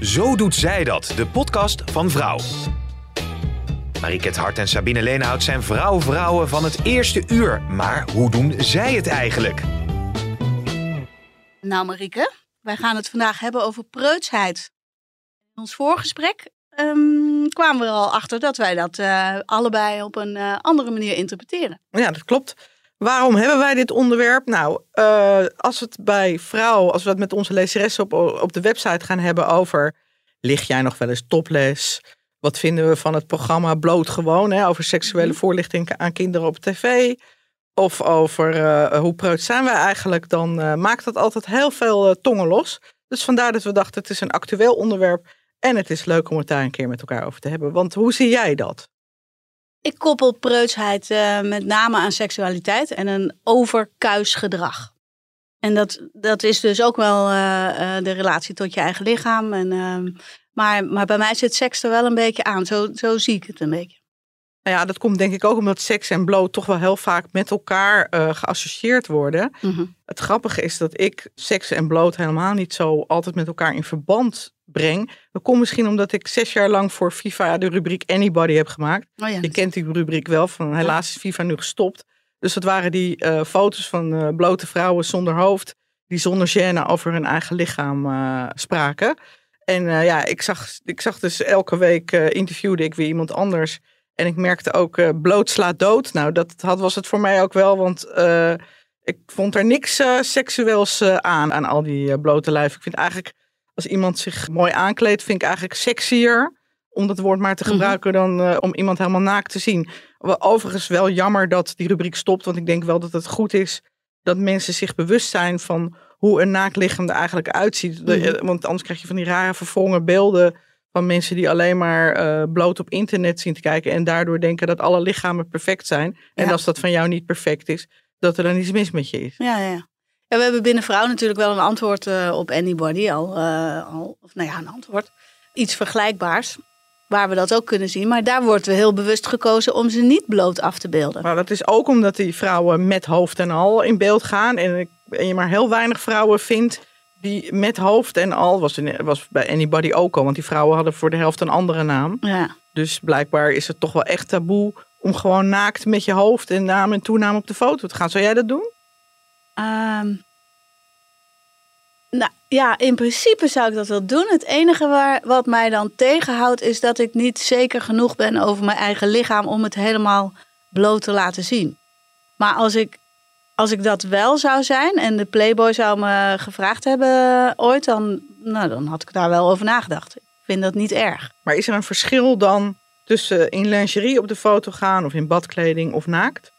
Zo doet zij dat, de podcast van Vrouw. Mariket Hart en Sabine Leenhout zijn vrouw-vrouwen van het eerste uur. Maar hoe doen zij het eigenlijk? Nou Marieke, wij gaan het vandaag hebben over preutsheid. In ons voorgesprek um, kwamen we er al achter dat wij dat uh, allebei op een uh, andere manier interpreteren. Ja, dat klopt. Waarom hebben wij dit onderwerp? Nou, uh, als het bij vrouwen, als we het met onze lezeressen op, op de website gaan hebben over... lig jij nog wel eens topless? Wat vinden we van het programma Bloot Gewoon? Hè, over seksuele voorlichting aan kinderen op tv. Of over uh, hoe preut zijn wij eigenlijk. Dan uh, maakt dat altijd heel veel tongen los. Dus vandaar dat we dachten het is een actueel onderwerp. En het is leuk om het daar een keer met elkaar over te hebben. Want hoe zie jij dat? Ik koppel preutsheid met name aan seksualiteit en een overkuis gedrag. En dat, dat is dus ook wel de relatie tot je eigen lichaam. En ehm, maar, maar bij mij zit seks er wel een beetje aan. Zo, zo zie ik het een beetje. Nou ja, dat komt denk ik ook omdat seks en bloot toch wel heel vaak met elkaar uh, geassocieerd worden. Mhm. Het grappige is dat ik seks en bloot helemaal niet zo altijd met elkaar in verband breng. Dat komt misschien omdat ik zes jaar lang voor FIFA de rubriek Anybody heb gemaakt. Oh ja. Je kent die rubriek wel, van helaas is FIFA nu gestopt. Dus dat waren die uh, foto's van uh, blote vrouwen zonder hoofd, die zonder gêne over hun eigen lichaam spraken. En ja, ik zag, ik zag dus elke week interviewde ik weer iemand anders. En ik merkte ook bloot slaat dood. Nou, dat had, was het voor mij ook wel, want ik vond er niks seksueels aan, aan al die blote lijf. Ik vind eigenlijk, als iemand zich mooi aankleedt, vind ik eigenlijk sexier om dat woord maar te gebruiken mm -hmm. dan om iemand helemaal naakt te zien. Overigens wel jammer dat die rubriek stopt, want ik denk wel dat het goed is dat mensen zich bewust zijn van hoe een er eigenlijk uitziet. Mm. Want anders krijg je van die rare verwrongen beelden van mensen die alleen maar uh, bloot op internet zien te kijken en daardoor denken dat alle lichamen perfect zijn. En Ja. als dat van jou niet perfect is, dat er dan iets mis met je is. Ja, ja, ja. We hebben binnen vrouw natuurlijk wel een antwoord uh, op Anybody. Al, uh, al, of nou ja, een antwoord. Iets vergelijkbaars. Waar we dat ook kunnen zien. Maar daar wordt we heel bewust gekozen om ze niet bloot af te beelden. Maar dat is ook omdat die vrouwen met hoofd en al in beeld gaan. En, en je maar heel weinig vrouwen vindt die met hoofd en al, was, in, was bij Anybody ook al. Want die vrouwen hadden voor de helft een andere naam. Ja. Dus blijkbaar is het toch wel echt taboe om gewoon naakt met je hoofd en naam en toenaam op de foto te gaan. Zou jij dat doen? Um, nou ja, in principe zou ik dat wel doen. Het enige waar, wat mij dan tegenhoudt is dat ik niet zeker genoeg ben over mijn eigen lichaam om het helemaal bloot te laten zien. Maar als ik, als ik dat wel zou zijn en de Playboy zou me gevraagd hebben ooit, dan, nou, dan had ik daar wel over nagedacht. Ik vind dat niet erg. Maar is er een verschil dan tussen in lingerie op de foto gaan of in badkleding of naakt?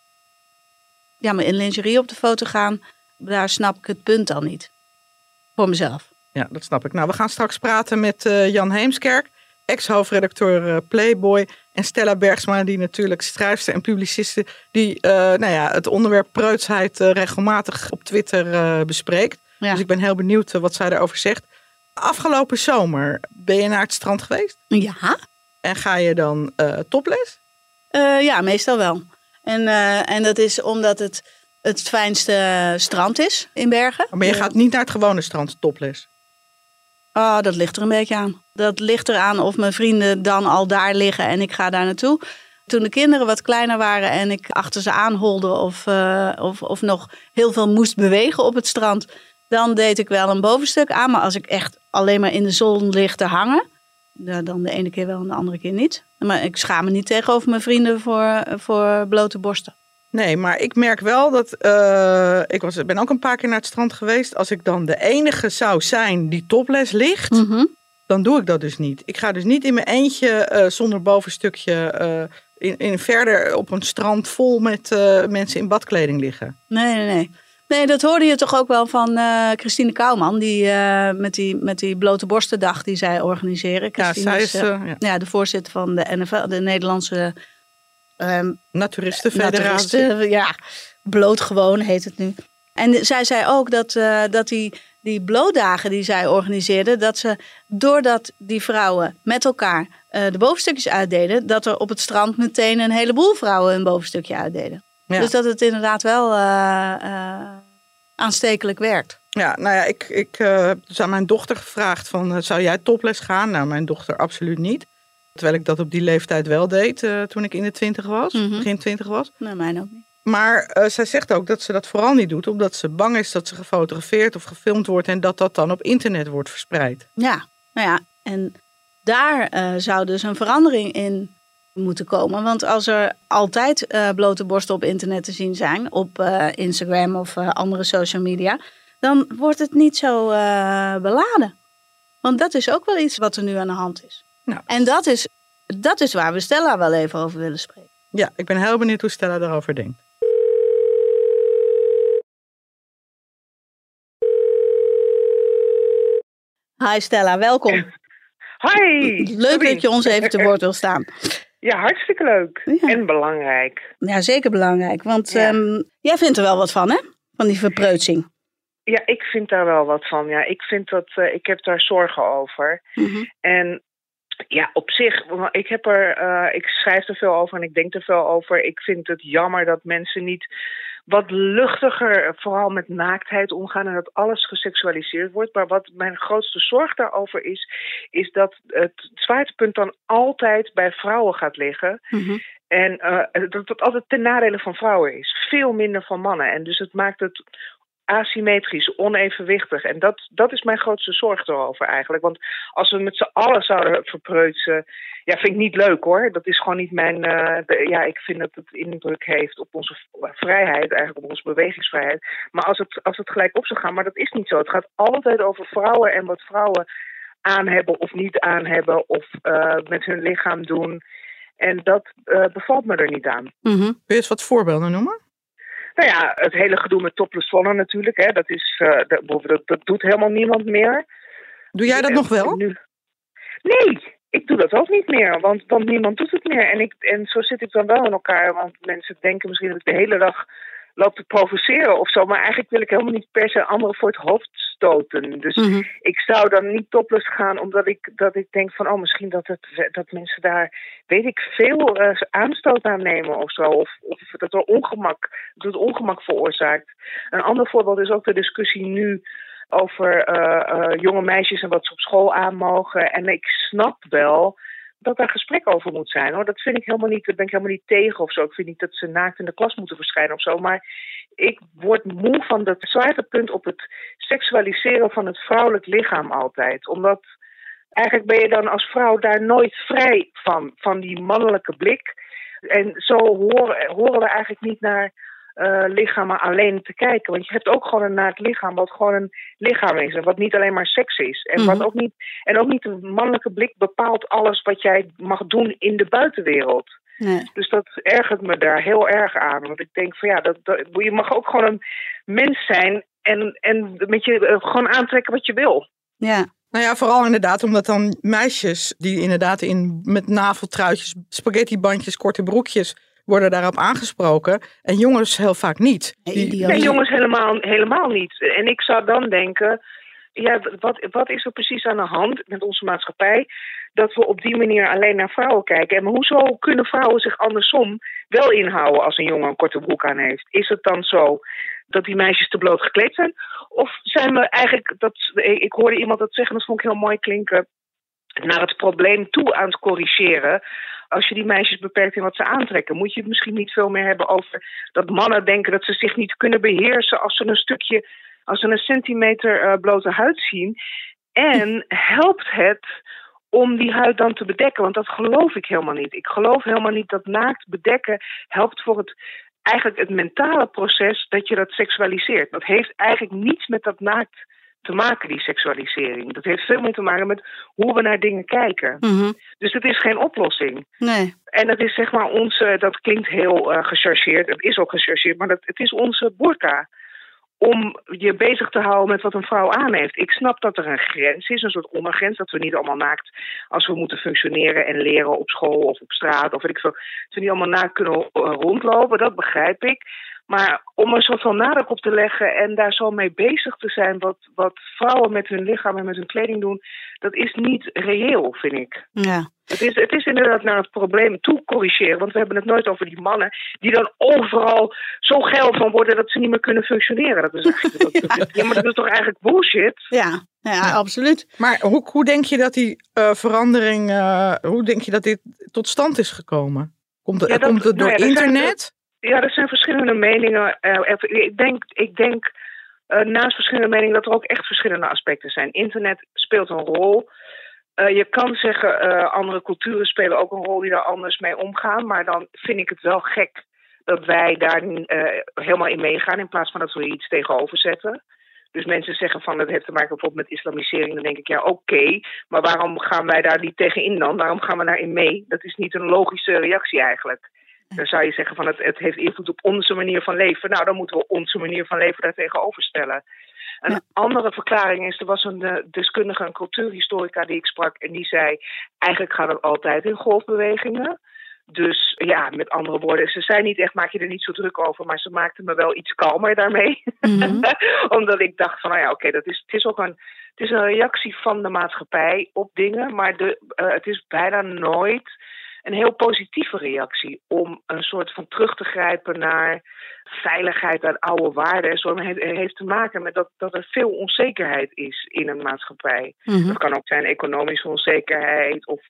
Ja, maar in lingerie op de foto gaan, daar snap ik het punt dan niet. Voor mezelf. Ja, dat snap ik. Nou, we gaan straks praten met uh, Jan Heemskerk, ex-hoofdredacteur uh, Playboy. En Stella Bergsma, die natuurlijk schrijfster en publiciste, die uh, nou ja, het onderwerp preutsheid regelmatig op Twitter bespreekt. Ja. Dus ik ben heel benieuwd wat zij daarover zegt. Afgelopen zomer ben je naar het strand geweest? Ja. En ga je dan topless? ja, meestal wel. En, en dat is omdat het het fijnste strand is in Bergen. Maar je gaat niet naar het gewone strand topless? Oh, dat ligt er een beetje aan. Dat ligt eraan of mijn vrienden dan al daar liggen en ik ga daar naartoe. Toen de kinderen wat kleiner waren en ik achter ze aanholde of, uh, of, of nog heel veel moest bewegen op het strand, dan deed ik wel een bovenstuk aan. Maar als ik echt alleen maar in de zon lig te hangen, dan de ene keer wel en de andere keer niet. Maar ik schaam me niet tegenover mijn vrienden voor, voor blote borsten. Nee, maar ik merk wel dat. Uh, ik was, ben ook een paar keer naar het strand geweest. Als ik dan de enige zou zijn die topless ligt, mm -hmm. dan doe ik dat dus niet. Ik ga dus niet in mijn eentje uh, zonder bovenstukje uh, in, in verder op een strand vol met mensen in badkleding liggen. Nee, nee, nee. Nee, dat hoorde je toch ook wel van uh, Christine Kouwman, die uh, met die, met die blote borstendag die zij organiseren. Christine ja, zij is, uh, ja. ja. de voorzitter van de NFL, de Nederlandse um, Naturistenfederatie. ja, bloot gewoon heet het nu. En zij zei ook dat, dat die, die blootdagen die zij organiseerde, dat ze doordat die vrouwen met elkaar de bovenstukjes uitdeden, dat er op het strand meteen een heleboel vrouwen een bovenstukje uitdeden. Dus dat het inderdaad wel uh, uh, aanstekelijk werkt. Ja, nou ja, ik, ik uh, heb dus aan mijn dochter gevraagd van, zou jij toples gaan? Nou, mijn dochter absoluut niet. Terwijl ik dat op die leeftijd wel deed toen ik in de twintig was, mm begin twintig was. Nee, mijn ook niet. Maar uh, zij zegt ook dat ze dat vooral niet doet, omdat ze bang is dat ze gefotografeerd of gefilmd wordt en dat dat dan op internet wordt verspreid. Ja, nou ja, en daar uh, zou dus een verandering in moeten komen. Want als er altijd uh, blote borsten op internet te zien zijn, op uh, Instagram of uh, andere social media, dan wordt het niet zo beladen. Want dat is ook wel iets wat er nu aan de hand is. Nou. En dat is, dat is waar we Stella wel even over willen spreken. Ja, ik ben heel benieuwd hoe Stella daarover denkt. Hi Stella, welkom. Hi. Leuk dat je ons even te woord wil staan. Ja, hartstikke leuk. En belangrijk. Ja, zeker belangrijk. Want ehm, jij vindt er wel wat van, hè? Van die verpreutsing. Ja, ik vind daar wel wat van. Ja, ik vind dat, uh, ik heb daar zorgen over. Mhm. En ja, op zich, ik, heb er, uh, ik schrijf er veel over en ik denk er veel over. Ik vind het jammer dat mensen niet wat luchtiger, vooral met naaktheid omgaan en dat alles geseksualiseerd wordt. Maar wat mijn grootste zorg daarover is, is dat het zwaartepunt dan altijd bij vrouwen gaat liggen. Mhm. En uh, dat het altijd ten nadele van vrouwen is. Veel minder van mannen. En dus het maakt het asymmetrisch, onevenwichtig. En dat, dat is mijn grootste zorg erover eigenlijk. Want als we met z'n allen zouden verpreutsen, ja, vind ik niet leuk hoor. Dat is gewoon niet mijn. Uh, ja, ik vind dat het indruk heeft op onze vrijheid, eigenlijk op onze bewegingsvrijheid. Maar als het, als het gelijk op zou gaan, maar dat is niet zo. Het gaat altijd over vrouwen en wat vrouwen aan hebben of niet aan hebben, of uh, met hun lichaam doen. En dat uh, bevalt me er niet aan. Mm -hmm. Kun je eens wat voorbeelden noemen? Nou ja, het hele gedoe met topless natuurlijk. Hè, dat, is, uh, dat, dat, dat, doet helemaal niemand meer. Doe jij dat nog wel? Nu... Nee, ik doe dat ook niet meer, want, want niemand doet het meer. En, ik, en zo zit ik dan wel in elkaar, want mensen denken misschien dat ik de hele dag loop te provoceren of zo. Maar eigenlijk wil ik helemaal niet per se anderen voor het hoofd stoten. Dus mhm. ik zou dan niet topless gaan, omdat ik, dat ik denk van, oh, misschien dat, het, dat mensen daar, weet ik veel, uh, aanstoot aan nemen of zo. Of, of dat er ongemak, dat het ongemak veroorzaakt. Een ander voorbeeld is ook de discussie nu over uh, uh, jonge meisjes en wat ze op school aan mogen. En ik snap wel dat daar gesprek over moet zijn. Hoor. Dat vind ik helemaal niet, daar ben ik helemaal niet tegen of zo. Ik vind niet dat ze naakt in de klas moeten verschijnen of zo. Maar ik word moe van dat zwaartepunt op het seksualiseren van het vrouwelijk lichaam altijd. Omdat eigenlijk ben je dan als vrouw daar nooit vrij van, van die mannelijke blik. En zo horen, horen we eigenlijk niet naar uh, lichamen alleen te kijken. Want je hebt ook gewoon een naakt lichaam wat gewoon een lichaam is. En wat niet alleen maar seks is. En, wat mhm. ook niet, en ook niet de mannelijke blik bepaalt alles wat jij mag doen in de buitenwereld. Nee. Dus dat ergert me daar heel erg aan. Want ik denk van ja, dat, dat je mag ook gewoon een mens zijn en, en met je uh, gewoon aantrekken wat je wil. Ja. Nou ja, vooral inderdaad omdat dan meisjes die inderdaad in met naveltruitjes, spaghettibandjes, korte broekjes worden daarop aangesproken. En jongens heel vaak niet. Die... Nee, jongens helemaal, helemaal niet. En ik zou dan denken, ja, wat, wat is er precies aan de hand met onze maatschappij? Dat we op die manier alleen naar vrouwen kijken. En hoezo kunnen vrouwen zich andersom wel inhouden als een jongen een korte broek aan heeft? Is het dan zo dat die meisjes te bloot gekleed zijn? Of zijn we eigenlijk, dat, ik hoorde iemand dat zeggen, dat vond ik heel mooi klinken naar het probleem toe aan het corrigeren. Als je die meisjes beperkt in wat ze aantrekken, moet je het misschien niet veel meer hebben over dat mannen denken dat ze zich niet kunnen beheersen als ze een stukje, als ze een centimeter uh, blote huid zien. En helpt het om die huid dan te bedekken? Want dat geloof ik helemaal niet. Ik geloof helemaal niet dat naakt bedekken helpt voor het eigenlijk het mentale proces dat je dat seksualiseert. Dat heeft eigenlijk niets met dat naakt te maken, die seksualisering. Dat heeft veel meer te maken met hoe we naar dingen kijken. Mhm. Dus het is geen oplossing. Nee. En dat is zeg maar onze, dat klinkt heel uh, gechargeerd, het is ook gechargeerd, maar dat, het is onze burka. om je bezig te houden met wat een vrouw aan heeft. Ik snap dat er een grens is, een soort ondergrens, dat we niet allemaal naakt, als we moeten functioneren en leren op school of op straat of weet ik veel, dat we niet allemaal naakt kunnen eh, rondlopen, dat begrijp ik. Maar om een soort van nadruk op te leggen en daar zo mee bezig te zijn, wat, wat vrouwen met hun lichaam en met hun kleding doen, dat is niet reëel, vind ik. Ja. Het is, het is inderdaad naar het probleem toe corrigeren. Want we hebben het nooit over die mannen die dan overal zo geil van worden dat ze niet meer kunnen functioneren. Dat is, ja. ja, maar dat is toch eigenlijk bullshit? Ja, ja, absoluut. Maar hoe, hoe denk je dat die uh, verandering, uh, hoe denk je dat dit tot stand is gekomen? Komt, ja, dat, komt het door nou ja, internet? Ja, er zijn verschillende meningen. Uh, ik denk, ik denk naast verschillende meningen dat er ook echt verschillende aspecten zijn. Internet speelt een rol. Uh, je kan zeggen, andere culturen spelen ook een rol die daar anders mee omgaan. Maar dan vind ik het wel gek dat wij daar helemaal in meegaan in plaats van dat we iets tegenover zetten. Dus mensen zeggen van het heeft te maken bijvoorbeeld met islamisering. Dan denk ik ja, oké, maar waarom gaan wij daar niet tegen in dan? Waarom gaan we daarin mee? Dat is niet een logische reactie eigenlijk. Dan zou je zeggen van het, het heeft invloed op onze manier van leven. Nou, dan moeten we onze manier van leven daar tegenover stellen. Een ja. andere verklaring is, er was een uh, deskundige, een cultuurhistorica die ik sprak en die zei, eigenlijk gaat het altijd in golfbewegingen. Dus ja, met andere woorden, ze zei niet echt, maak je er niet zo druk over, maar ze maakte me wel iets kalmer daarmee. Mm -hmm. Omdat ik dacht van, nou ja, oké, dat is, het is ook een, het is een reactie van de maatschappij op dingen, maar de, uh, het is bijna nooit een heel positieve reactie om een soort van terug te grijpen naar veiligheid en oude waarden. Zo heeft te maken met dat, dat er veel onzekerheid is in een maatschappij. Mm -hmm. Dat kan ook zijn economische onzekerheid. Of,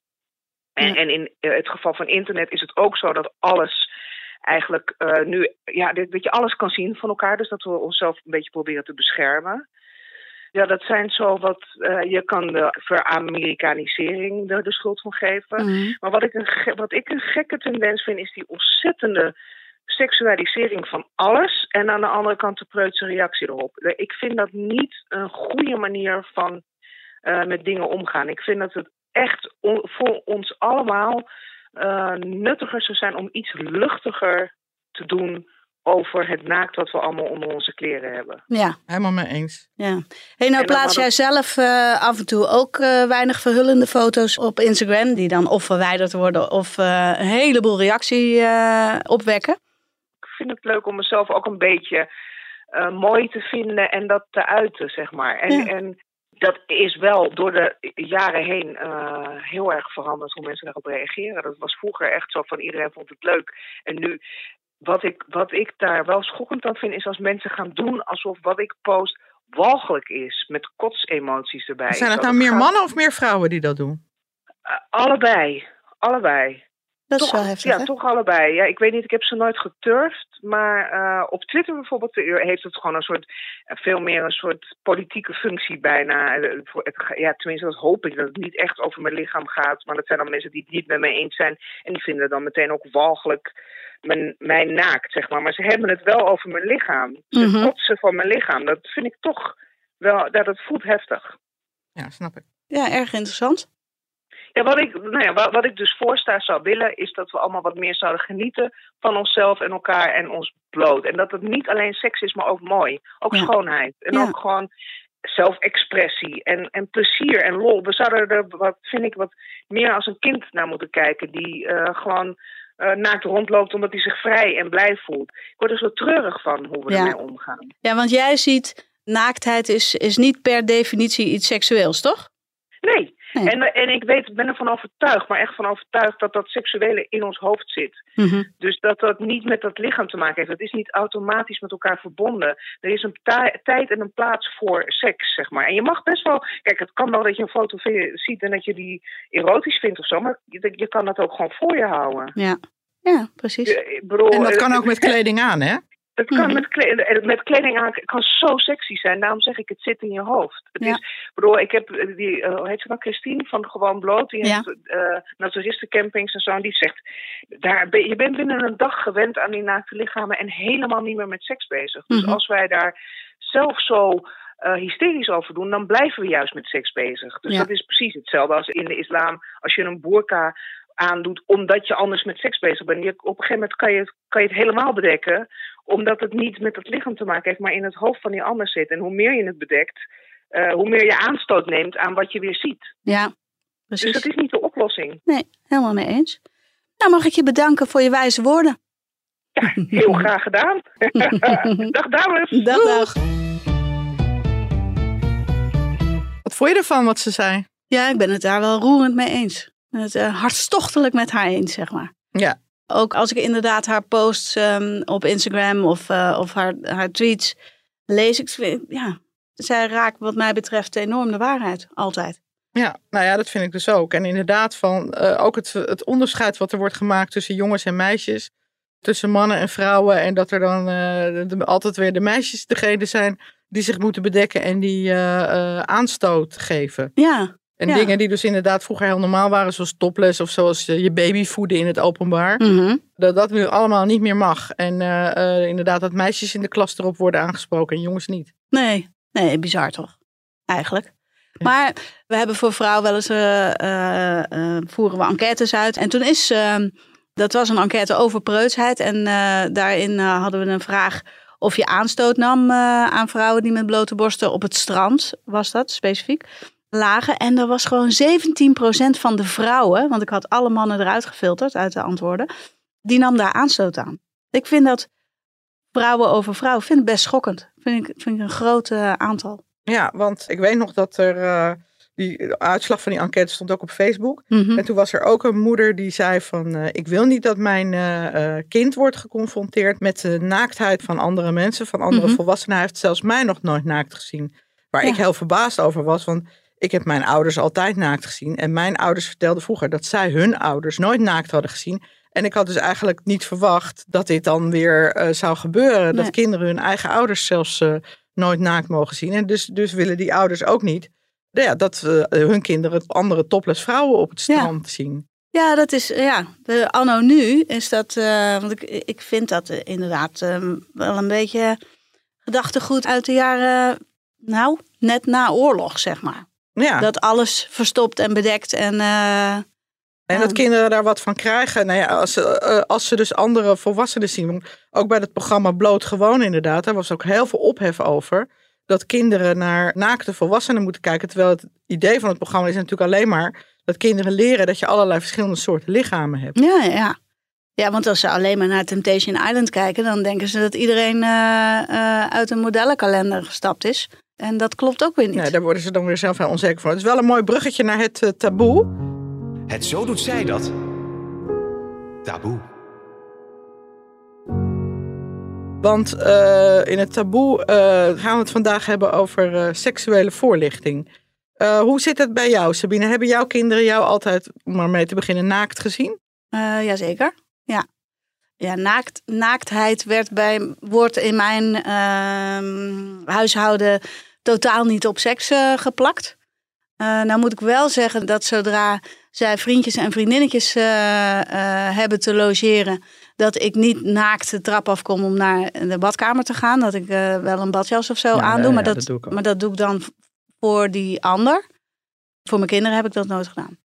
en, ja. en in het geval van internet is het ook zo dat alles eigenlijk uh, nu, ja, dat je alles kan zien van elkaar. Dus dat we onszelf een beetje proberen te beschermen. Ja, dat zijn zo wat. Uh, je kan de veramerikanisering er de schuld van geven. Mm. Maar wat ik, een, wat ik een gekke tendens vind, is die ontzettende seksualisering van alles. En aan de andere kant de preutse reactie erop. Ik vind dat niet een goede manier van uh, met dingen omgaan. Ik vind dat het echt on, voor ons allemaal uh, nuttiger zou zijn om iets luchtiger te doen over het naakt wat we allemaal onder onze kleren hebben. Ja. Helemaal mee eens. Ja. Hey, nou plaats jij zelf uh, af en toe ook uh, weinig verhullende foto's op Instagram, die dan of verwijderd worden of uh, een heleboel reactie opwekken? Ik vind het leuk om mezelf ook een beetje mooi te vinden en dat te uiten, zeg maar. En, ja. en dat is wel door de jaren heen heel erg veranderd hoe mensen daarop reageren. Dat was vroeger echt zo van iedereen vond het leuk. En nu wat ik, wat ik daar wel schokkend aan vind, is als mensen gaan doen alsof wat ik post walgelijk is, met kotsemoties erbij. Zijn het nou meer mannen of meer vrouwen die dat doen? Uh, allebei, allebei. Dat toch, is wel heftig. Ja, hè? toch allebei. Ja, ik weet niet, ik heb ze nooit geturfd. Maar uh, op Twitter bijvoorbeeld heeft het gewoon een soort, veel meer een soort politieke functie bijna. Het, ja, tenminste, dat hoop ik, dat het niet echt over mijn lichaam gaat. Maar dat zijn dan mensen die het niet met mij eens zijn. En die vinden dan meteen ook walgelijk mijn, mijn naakt, zeg maar. Maar ze hebben het wel over mijn lichaam. Ze mm -hmm. kotsen van mijn lichaam. Dat vind ik toch wel, dat het voelt heftig. Ja, snap ik. Ja, erg interessant. Ja, wat ik, nou ja, wat, wat ik dus voorsta zou willen, is dat we allemaal wat meer zouden genieten van onszelf en elkaar en ons bloot. En dat het niet alleen seks is, maar ook mooi. Ook ja. schoonheid. En ja. ook gewoon zelfexpressie en, en plezier en lol. We zouden er, wat, vind ik, wat meer als een kind naar moeten kijken. Die uh, gewoon uh, naakt rondloopt omdat hij zich vrij en blij voelt. Ik word er zo treurig van hoe we ermee omgaan. Ja, want jij ziet, naaktheid is, is niet per definitie iets seksueels, toch? Nee. Nee. En, en ik weet, ben ervan overtuigd, maar echt van overtuigd dat dat seksuele in ons hoofd zit. Mm -hmm. Dus dat dat niet met dat lichaam te maken heeft. Het is niet automatisch met elkaar verbonden. Er is een tijd en een plaats voor seks, zeg maar. En je mag best wel, kijk, het kan wel dat je een foto ziet en dat je die erotisch vindt of zo, maar je, je kan dat ook gewoon voor je houden. Ja. Ja, precies. Bedoel, en dat kan ook met kleding aan, hè? Het kan mm. met, kleding, met kleding aan kan zo sexy zijn. Daarom zeg ik, het zit in je hoofd. Het ja. is, bedoel, ik heb die, uh, hoe heet ze nou, Christine van Gewoon Bloot. Die ja. heeft uh, naturistencampings en zo. En die zegt, daar ben, je bent binnen een dag gewend aan die naakte lichamen en helemaal niet meer met seks bezig. Dus mm -hmm. als wij daar zelf zo uh, hysterisch over doen, dan blijven we juist met seks bezig. Dus ja. dat is precies hetzelfde als in de islam. Als je een burka aandoet omdat je anders met seks bezig bent. Je, op een gegeven moment kan je, kan je het helemaal bedekken, omdat het niet met het lichaam te maken heeft, maar in het hoofd van die ander zit. En hoe meer je het bedekt, uh, hoe meer je aanstoot neemt aan wat je weer ziet. Ja, precies. Dus dat is niet de oplossing. Nee, helemaal mee eens. Nou, mag ik je bedanken voor je wijze woorden. Ja, heel graag gedaan. dag dames. Dag, dag. Wat vond je ervan wat ze zei? Ja, ik ben het daar wel roerend mee eens. Het uh, hartstochtelijk met haar eens, zeg maar. Ja. Ook als ik inderdaad haar posts um, op Instagram of, uh, of haar, haar tweets lees, ik, ja, zij raakt wat mij betreft enorm de waarheid, altijd. Ja, nou ja, dat vind ik dus ook. En inderdaad, van, uh, ook het, het onderscheid wat er wordt gemaakt tussen jongens en meisjes, tussen mannen en vrouwen, en dat er dan de, altijd weer de meisjes degene zijn die zich moeten bedekken en die aanstoot geven. Ja. En ja. dingen die dus inderdaad vroeger heel normaal waren, zoals topless of zoals je baby voeden in het openbaar. Mm -hmm. Dat dat nu allemaal niet meer mag. En inderdaad dat meisjes in de klas erop worden aangesproken en jongens niet. Nee, nee, bizar toch? Eigenlijk. Maar we hebben voor vrouwen wel eens uh, voeren we enquêtes uit. En toen is ehm, dat was een enquête over preutsheid. En daarin hadden we een vraag of je aanstoot nam aan vrouwen die met blote borsten op het strand, was dat specifiek, lagen. En er was gewoon 17% van de vrouwen, want ik had alle mannen eruit gefilterd uit de antwoorden, die nam daar aanstoot aan. Ik vind dat vrouwen over vrouwen, vind ik best schokkend. Vind ik, vind ik een groot aantal. Ja, want ik weet nog dat er. Uh, die uitslag van die enquête stond ook op Facebook. Mhm. Mm -hmm. En toen was er ook een moeder die zei van... Uh, ik wil niet dat mijn kind wordt geconfronteerd met de naaktheid van andere mensen. Van andere Mhm. mm -hmm. volwassenen. Hij heeft zelfs mij nog nooit naakt gezien. Waar Ja. ik heel verbaasd over was. Want ik heb mijn ouders altijd naakt gezien. En mijn ouders vertelden vroeger dat zij hun ouders nooit naakt hadden gezien. En ik had dus eigenlijk niet verwacht dat dit dan weer zou gebeuren. Dat kinderen hun eigen ouders zelfs nooit naakt mogen zien. En dus, dus willen die ouders ook niet ja, dat uh, hun kinderen andere topless vrouwen op het strand zien. Ja, dat is, ja, de anno nu is dat, want ik, ik vind dat inderdaad wel een beetje gedachtegoed uit de jaren, nou, net na oorlog, zeg maar. Ja. Dat alles verstopt en bedekt en... uh, en dat kinderen daar wat van krijgen. Nou ja, als, uh, als ze dus andere volwassenen zien. Ook bij het programma Bloot Gewoon inderdaad. Daar was ook heel veel ophef over. Dat kinderen naar naakte volwassenen moeten kijken. Terwijl het idee van het programma is natuurlijk alleen maar... dat kinderen leren dat je allerlei verschillende soorten lichamen hebt. Ja, ja. Ja, want als ze alleen maar naar Temptation Island kijken... dan denken ze dat iedereen uh, uh, uit een modellenkalender gestapt is. En dat klopt ook weer niet. Nee, daar worden ze dan weer zelf heel onzeker van. Het is wel een mooi bruggetje naar het uh, taboe. Het zo doet zij dat. Taboe. Want uh, in het taboe uh, gaan we het vandaag hebben over uh, seksuele voorlichting. hoe zit het bij jou, Sabine? Hebben jouw kinderen jou altijd, om maar mee te beginnen, naakt gezien? jazeker, ja. Ja, naakt, naaktheid werd bij, wordt in mijn ehm, huishouden totaal niet op seks geplakt. nou moet ik wel zeggen dat zodra zij vriendjes en vriendinnetjes uh, uh, hebben te logeren, dat ik niet naakt de trap afkom om naar de badkamer te gaan. Dat ik uh, wel een badjas of zo ja, aandoe, ja, maar, ja, dat, dat maar dat doe ik dan voor die ander. Voor mijn kinderen heb ik dat nooit gedaan.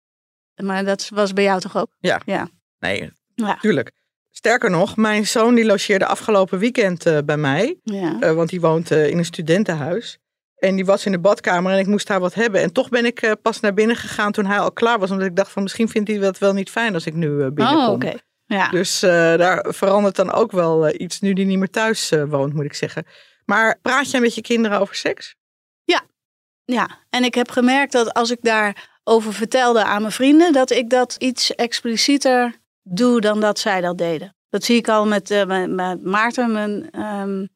Maar dat was bij jou toch ook? Ja. ja. Nee, ja. tuurlijk. Sterker nog, mijn zoon die logeerde afgelopen weekend uh, bij mij. Ja. Uh, want die woont uh, in een studentenhuis. En die was in de badkamer en ik moest daar wat hebben. En toch ben ik uh, pas naar binnen gegaan toen hij al klaar was. Omdat ik dacht van misschien vindt hij dat wel niet fijn als ik nu uh, binnenkom. Oh, okay. ja. Dus uh, daar verandert dan ook wel iets nu die niet meer thuis woont, moet ik zeggen. Maar praat jij met je kinderen over seks? Ja, ja. En ik heb gemerkt dat als ik daarover vertelde aan mijn vrienden, dat ik dat iets explicieter doe dan dat zij dat deden. Dat zie ik al met, uh, met, met Maarten, mijn, um,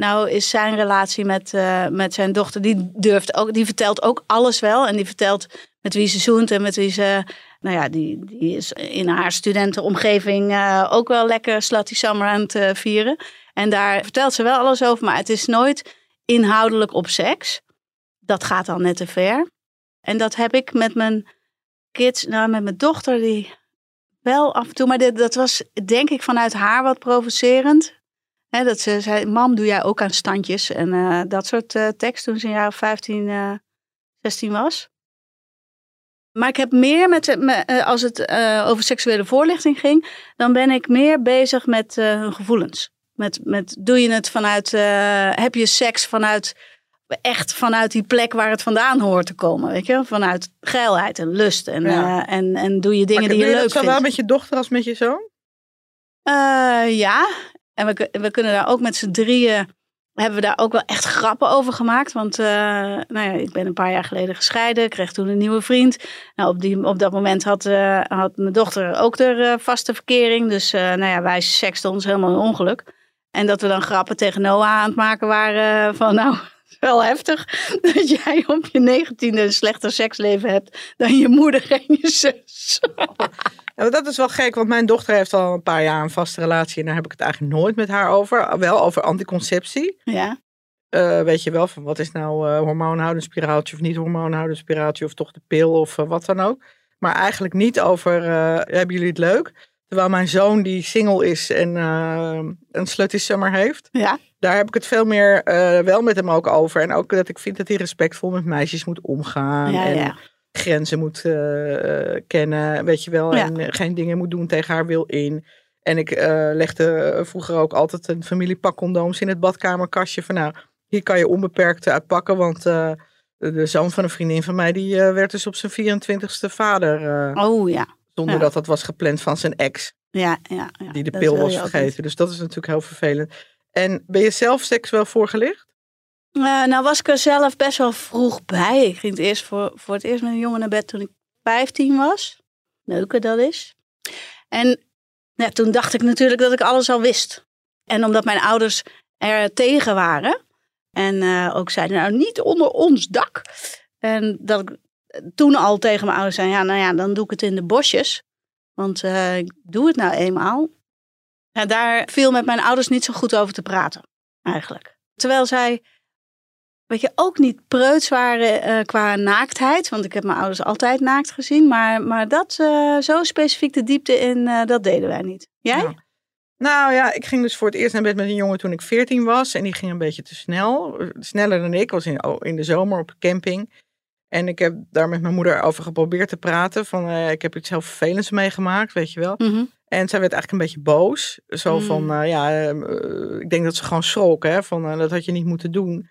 nou is zijn relatie met, uh, met zijn dochter, die durft ook, die vertelt ook alles wel. En die vertelt met wie ze zoent en met wie ze, nou ja, die, die is in haar studentenomgeving uh, ook wel lekker slutty summer aan het uh, vieren. En daar vertelt ze wel alles over, maar het is nooit inhoudelijk op seks. Dat gaat dan net te ver. En dat heb ik met mijn kids, nou met mijn dochter, die wel af en toe, maar dat was denk ik vanuit haar wat provocerend. He, dat ze zei, mam, doe jij ook aan standjes? En uh, dat soort uh, tekst toen ze een jaar of 15, uh, 16 was. Maar ik heb meer met, eh, als het over seksuele voorlichting ging, dan ben ik meer bezig met hun gevoelens. Met, met doe je het vanuit, heb je seks vanuit, echt vanuit die plek waar het vandaan hoort te komen, weet je? Vanuit geilheid en lust en, ja. en, en doe je dingen die je, leuk vindt. Doe je zowel met je dochter als met je zoon? ja, en we, kunnen daar ook met z'n drieën hebben we daar ook wel echt grappen over gemaakt. Want uh, nou ja, ik ben een paar jaar geleden gescheiden. kreeg toen een nieuwe vriend. Nou, op, die, op dat moment had, uh, had mijn dochter ook de uh, vaste verkering. Dus nou ja, wij seksten ons helemaal een ongeluk. En dat we dan grappen tegen Noah aan het maken waren van nou... Wel heftig dat jij op je negentiende een slechter seksleven hebt dan je moeder en je zus. Dat is wel gek, want mijn dochter heeft al een paar jaar een vaste relatie en daar heb ik het eigenlijk nooit met haar over. Wel over anticonceptie. Ja. Uh, weet je wel, van wat is nou uh, hormoonhoudend spiraaltje of niet hormoonhoudend spiraaltje of toch de pil of uh, wat dan ook. Maar eigenlijk niet over, hebben jullie het leuk? Terwijl mijn zoon die single is en een slutty summer heeft. Ja. Daar heb ik het veel meer wel met hem ook over. En ook dat ik vind dat hij respectvol met meisjes moet omgaan. Ja, en, ja grenzen moet uh, kennen, weet je wel. En geen dingen moet doen tegen haar wil in. En ik uh, legde vroeger ook altijd een familiepak condooms in het badkamerkastje. Van nou, hier kan je onbeperkt uitpakken. Want uh, de zoon van een vriendin van mij, die werd dus op zijn 24ste vader. oh ja. Zonder dat dat was gepland van zijn ex. Ja, ja, ja. Die de pil was vergeten. Dus dat is natuurlijk heel vervelend. En ben je zelf seksueel voorgelicht? Uh, nou was ik er zelf best wel vroeg bij. Ik ging het eerst voor, voor het eerst met een jongen naar bed toen ik 15 was. Leuke dat is. En toen dacht ik natuurlijk dat ik alles al wist. En omdat mijn ouders er tegen waren. En uh, ook zeiden, nou niet onder ons dak. En dat ik toen al tegen mijn ouders zei, ja nou ja, dan doe ik het in de bosjes. Want uh, ik doe het nou eenmaal. Ja, daar viel met mijn ouders niet zo goed over te praten, eigenlijk. Terwijl zij wat je, ook niet preuts waren uh, qua naaktheid. Want ik heb mijn ouders altijd naakt gezien. Maar, maar dat uh, zo specifiek de diepte in, uh, dat deden wij niet. Jij? Nou ja, ik ging dus voor het eerst naar bed met een jongen toen ik 14 was. En die ging een beetje te snel. Sneller dan ik. was in, oh, in de zomer op camping. En ik heb daar met mijn moeder over geprobeerd te praten. Van ik heb iets heel vervelends meegemaakt, weet je wel. Mm -hmm. En zij werd eigenlijk een beetje boos. Zo mm. van, ja, ik denk dat ze gewoon schrok. Hè, van, dat had je niet moeten doen.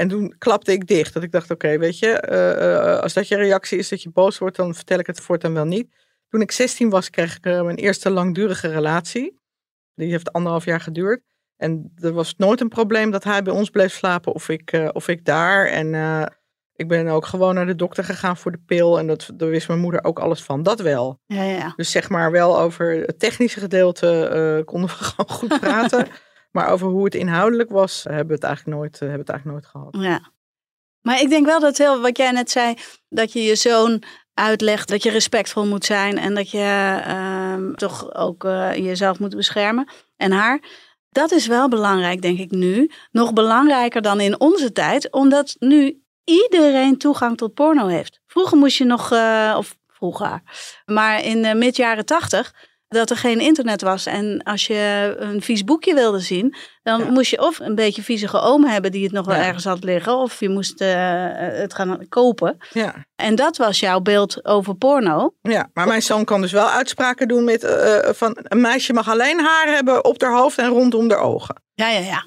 En toen klapte ik dicht. Dat ik dacht, oké, weet je, eh, eh, als dat je reactie is dat je boos wordt, dan vertel ik het voortaan wel niet. Toen ik 16 was, kreeg ik uh, mijn eerste langdurige relatie. Die heeft anderhalf jaar geduurd. En er was nooit een probleem dat hij bij ons bleef slapen of ik, of ik daar. En ik ben ook gewoon naar de dokter gegaan voor de pil. En dat, daar wist mijn moeder ook alles van. Dat wel. Ja, ja. Dus zeg maar wel over het technische gedeelte konden we gewoon goed praten. Maar over hoe het inhoudelijk was, hebben we het eigenlijk nooit, hebben het eigenlijk nooit gehad. Ja. Maar ik denk wel dat heel, wat jij net zei, dat je je zoon uitlegt dat je respectvol moet zijn en dat je uh, toch ook uh, jezelf moet beschermen en haar. Dat is wel belangrijk, denk ik nu. Nog belangrijker dan in onze tijd, omdat nu iedereen toegang tot porno heeft. Vroeger moest je nog, of vroeger, maar in de mid jaren tachtig dat er geen internet was. En als je een vies boekje wilde zien, dan moest je of een beetje viezige oom hebben die het nog wel ergens had liggen, of je moest uh, het gaan kopen. Ja. En dat was jouw beeld over porno. Ja, maar mijn zoon kan dus wel uitspraken doen met uh, van een meisje mag alleen haar hebben op haar hoofd en rondom de ogen. Ja, ja, ja.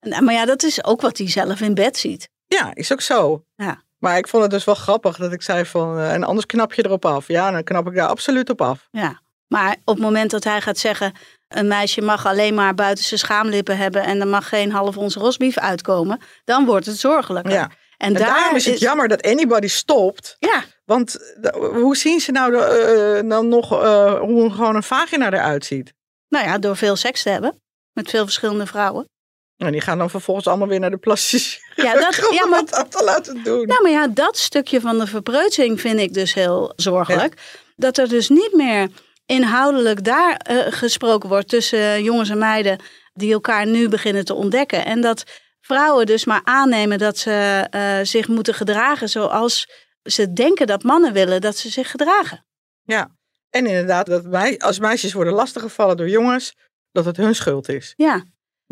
En, maar ja, dat is ook wat hij zelf in bed ziet. Ja, is ook zo. Ja. Maar ik vond het dus wel grappig dat ik zei van, en anders knap je erop af. Ja, dan knap ik daar absoluut op af. Ja. Maar op het moment dat hij gaat zeggen: een meisje mag alleen maar buiten zijn schaamlippen hebben en er mag geen half ons rosbief uitkomen, dan wordt het zorgelijk. Ja. En, daar daarom is het jammer dat anybody stopt. Ja. Want hoe zien ze nou, de, uh, nog uh, hoe gewoon een vagina eruit ziet? Nou ja, door veel seks te hebben met veel verschillende vrouwen. En die gaan dan vervolgens allemaal weer naar de plasjes. Ja, dat, ja, maar, dat te laten doen. Nou, maar ja, dat stukje van de verpreutsing vind ik dus heel zorgelijk. Dat er dus niet meer inhoudelijk daar uh, gesproken wordt tussen jongens en meiden die elkaar nu beginnen te ontdekken. En dat vrouwen dus maar aannemen dat ze uh, zich moeten gedragen zoals ze denken dat mannen willen dat ze zich gedragen. Ja, en inderdaad, dat wij als meisjes worden lastiggevallen door jongens, dat het hun schuld is. Ja,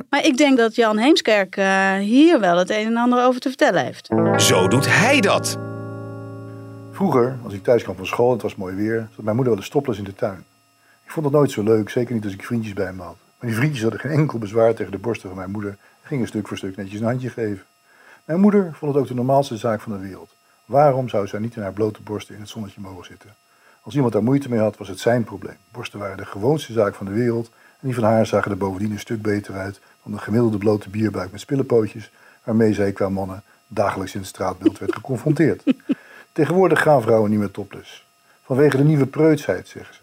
maar ik denk dat Jan Heemskerk uh, hier wel het een en ander over te vertellen heeft. Zo doet hij dat. Vroeger, als ik thuis kwam van school het was mooi weer, zat mijn moeder wel de stopless in de tuin. Ik vond dat nooit zo leuk, zeker niet als ik vriendjes bij me had. Maar die vriendjes hadden geen enkel bezwaar tegen de borsten van mijn moeder en gingen stuk voor stuk netjes een handje geven. Mijn moeder vond het ook de normaalste zaak van de wereld. Waarom zou zij niet in haar blote borsten in het zonnetje mogen zitten? Als iemand daar moeite mee had, was het zijn probleem. Borsten waren de gewoonste zaak van de wereld en die van haar zagen er bovendien een stuk beter uit dan de gemiddelde blote bierbuik met spillepootjes waarmee zij qua mannen dagelijks in het straatbeeld werd geconfronteerd. Tegenwoordig gaan vrouwen niet meer topless. Vanwege de nieuwe preutsheid, zeggen ze.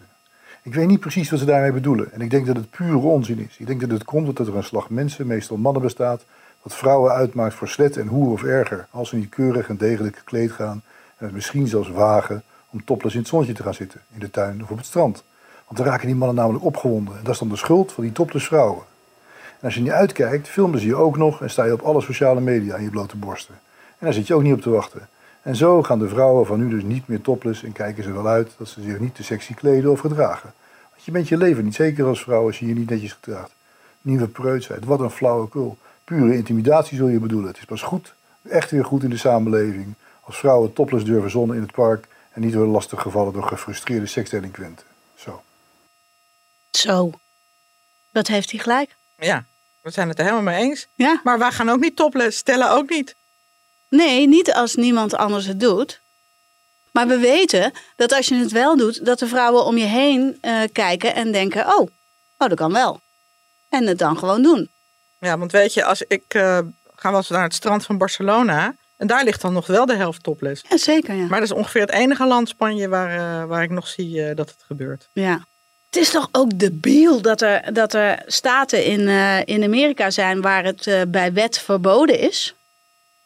Ik weet niet precies wat ze daarmee bedoelen. En ik denk dat het pure onzin is. Ik denk dat het komt omdat er een slag mensen, meestal mannen, bestaat. wat vrouwen uitmaakt voor slet en hoer of erger. als ze niet keurig en degelijk gekleed gaan. en het misschien zelfs wagen om topless in het zonnetje te gaan zitten. in de tuin of op het strand. Want dan raken die mannen namelijk opgewonden. En dat is dan de schuld van die topless vrouwen. En als je niet uitkijkt, filmen ze je ook nog en sta je op alle sociale media aan je blote borsten. En daar zit je ook niet op te wachten. En zo gaan de vrouwen van nu dus niet meer topless en kijken ze wel uit dat ze zich niet te sexy kleden of gedragen. Want je bent je leven niet zeker als vrouw als je je niet netjes gedraagt. Nieuwe preutsheid, wat een flauwekul. Pure intimidatie zul je bedoelen. Het is pas goed, echt weer goed in de samenleving, als vrouwen topless durven zonnen in het park en niet worden lastig gevallen door gefrustreerde seksdelinquenten. Zo. Zo. Dat heeft hij gelijk. Ja, we zijn het er helemaal mee eens. Ja. Maar wij gaan ook niet topless, stellen ook niet. Nee, niet als niemand anders het doet. Maar we weten dat als je het wel doet, dat de vrouwen om je heen eh, kijken en denken: oh, oh, dat kan wel. En het dan gewoon doen. Ja, want weet je, als ik uh, ga wel eens naar het strand van Barcelona. En daar ligt dan nog wel de helft topless. Ja, zeker. Ja. Maar dat is ongeveer het enige land, Spanje, waar, uh, waar ik nog zie dat het gebeurt. Ja. Het is toch ook debiel dat er, dat er staten in, in Amerika zijn waar het bij wet verboden is.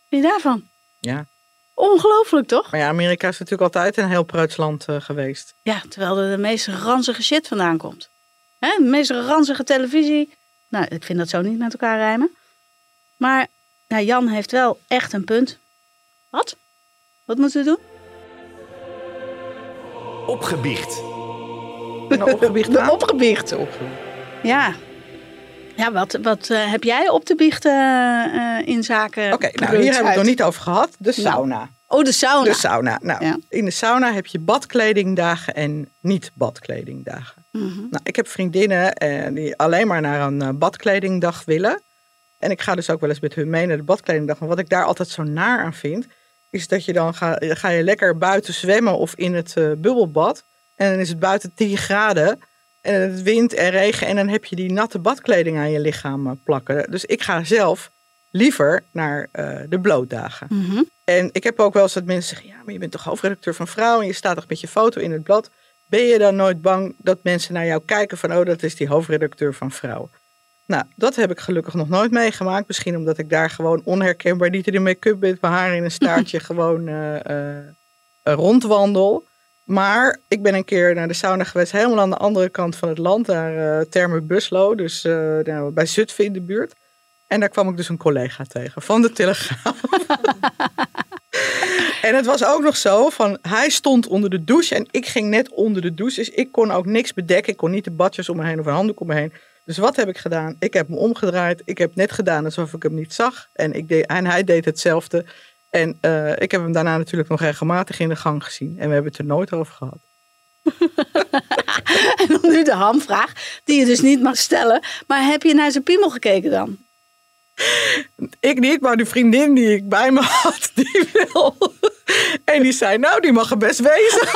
Vind je daarvan? Ja. Ongelooflijk toch? Maar ja, Amerika is natuurlijk altijd een heel preuts land uh, geweest. Ja, terwijl er de meest ranzige shit vandaan komt. Hè? De meest ranzige televisie. Nou, ik vind dat zo niet met elkaar rijmen. Maar nou, Jan heeft wel echt een punt. Wat? Wat moeten we doen? Opgebiecht. Nou, opgebiecht. De opgebiecht. Ja. Ja, wat, wat uh, heb jij op te biechten uh, in zaken. Oké, okay, nou, hier hebben we het nog niet over gehad. De sauna. Nou. Oh, de sauna. De sauna. Nou, ja. in de sauna heb je badkledingdagen en niet-badkledingdagen. Mm -hmm. Nou, ik heb vriendinnen uh, die alleen maar naar een badkledingdag willen. En ik ga dus ook wel eens met hun mee naar de badkledingdag. Maar wat ik daar altijd zo naar aan vind, is dat je dan ga, ga je lekker buiten zwemmen of in het bubbelbad. En dan is het buiten 10 graden. En het wind en regen. En dan heb je die natte badkleding aan je lichaam plakken. Dus ik ga zelf liever naar uh, de blootdagen. Mhm. Mm -hmm. En ik heb ook wel eens dat mensen zeggen: ja, maar je bent toch hoofdredacteur van Vrouw en je staat toch met je foto in het blad. Ben je dan nooit bang dat mensen naar jou kijken van: oh, dat is die hoofdredacteur van Vrouw? Nou, dat heb ik gelukkig nog nooit meegemaakt. Misschien omdat ik daar gewoon onherkenbaar niet in de make-up met mijn haar in een staartje gewoon uh, uh, rondwandel. Maar ik ben een keer naar de sauna geweest, helemaal aan de andere kant van het land, naar uh, Buslo, dus uh, nou, bij Zutphen in de buurt. En daar kwam ik dus een collega tegen van de Telegraaf. en het was ook nog zo van, hij stond onder de douche en ik ging net onder de douche. Dus ik kon ook niks bedekken. Ik kon niet de badjes om me heen of een handdoek om me heen. Dus wat heb ik gedaan? Ik heb me omgedraaid. Ik heb net gedaan alsof ik hem niet zag. En, ik deed, en hij deed hetzelfde. En uh, ik heb hem daarna natuurlijk nog regelmatig in de gang gezien. En we hebben het er nooit over gehad. en dan nu de hamvraag, die je dus niet mag stellen. Maar heb je naar zijn piemel gekeken dan? Ik niet, maar de vriendin die ik bij me had, die wil. En die zei, nou, die mag er best wezen.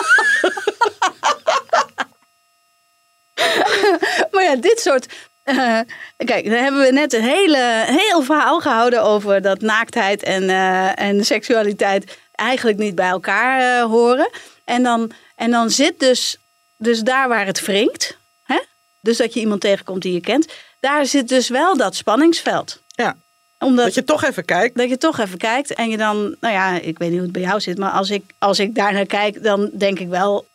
maar ja, dit soort uh, kijk, dan hebben we net een hele, heel verhaal gehouden over dat naaktheid en, uh, en seksualiteit eigenlijk niet bij elkaar uh, horen. En dan, en dan zit dus, dus daar waar het wringt, hè? dus dat je iemand tegenkomt die je kent, daar zit dus wel dat spanningsveld. Ja. Omdat, dat je toch even kijkt. Dat je toch even kijkt en je dan, nou ja, ik weet niet hoe het bij jou zit, maar als ik, als ik daar naar kijk, dan denk ik wel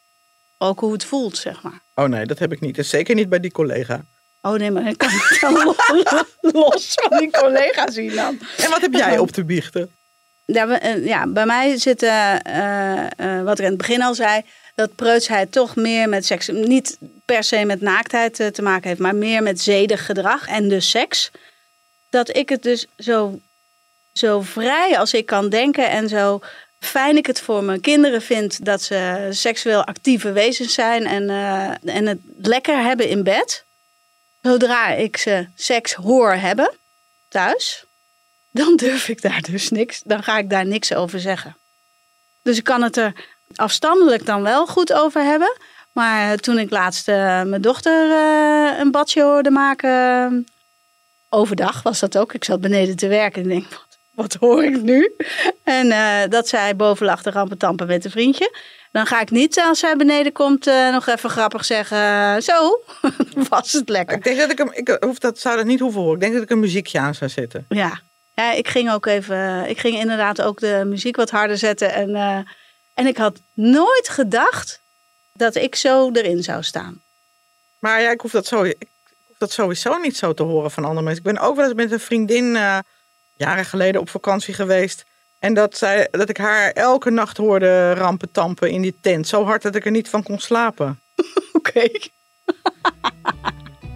ook hoe het voelt, zeg maar. Oh nee, dat heb ik niet. En zeker niet bij die collega. Oh nee, maar ik kan het dan los van die collega zien dan. En wat heb jij op te biechten? Ja, we, ja bij mij zit, uh, uh, wat ik in het begin al zei, dat preutsheid toch meer met seks, niet per se met naaktheid uh, te maken heeft, maar meer met zedig gedrag en dus seks. Dat ik het dus zo, zo vrij als ik kan denken en zo fijn ik het voor mijn kinderen vind dat ze seksueel actieve wezens zijn en, eh, en het lekker hebben in bed. Zodra ik ze seks hoor hebben thuis, dan durf ik daar dus niks, dan ga ik daar niks over zeggen. Dus ik kan het er afstandelijk dan wel goed over hebben. Maar toen ik laatst eh, mijn dochter eh, een badje hoorde maken, overdag was dat ook. Ik zat beneden te werken en ik denk, wat, hoor ik nu? En eh, dat zij boven lag te rampen tampen met een vriendje. Dan ga ik niet, als zij beneden komt, nog even grappig zeggen, zo, was het lekker. Ik denk dat ik hem, ik hoef dat, zou dat niet hoeven horen. Ik denk dat ik een muziekje aan zou zetten. Ja. ja, ik ging ook even, ik ging inderdaad ook de muziek wat harder zetten. En, en ik had nooit gedacht dat ik zo erin zou staan. Maar ja, ik hoef dat, zo, ik hoef dat sowieso niet zo te horen van andere mensen. Ik ben ook wel eens met een vriendin jaren geleden op vakantie geweest. En dat, zij, dat ik haar elke nacht hoorde rampen tampen in die tent. Zo hard dat ik er niet van kon slapen. Oké.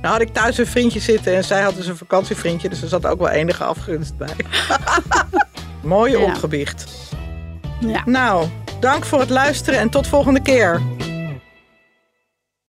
Dan had ik thuis een vriendje zitten en zij had dus een vakantievriendje. Dus er zat ook wel enige afgunst bij. Mooie ja. opgebicht. Ja. Nou, dank voor het luisteren en tot volgende keer.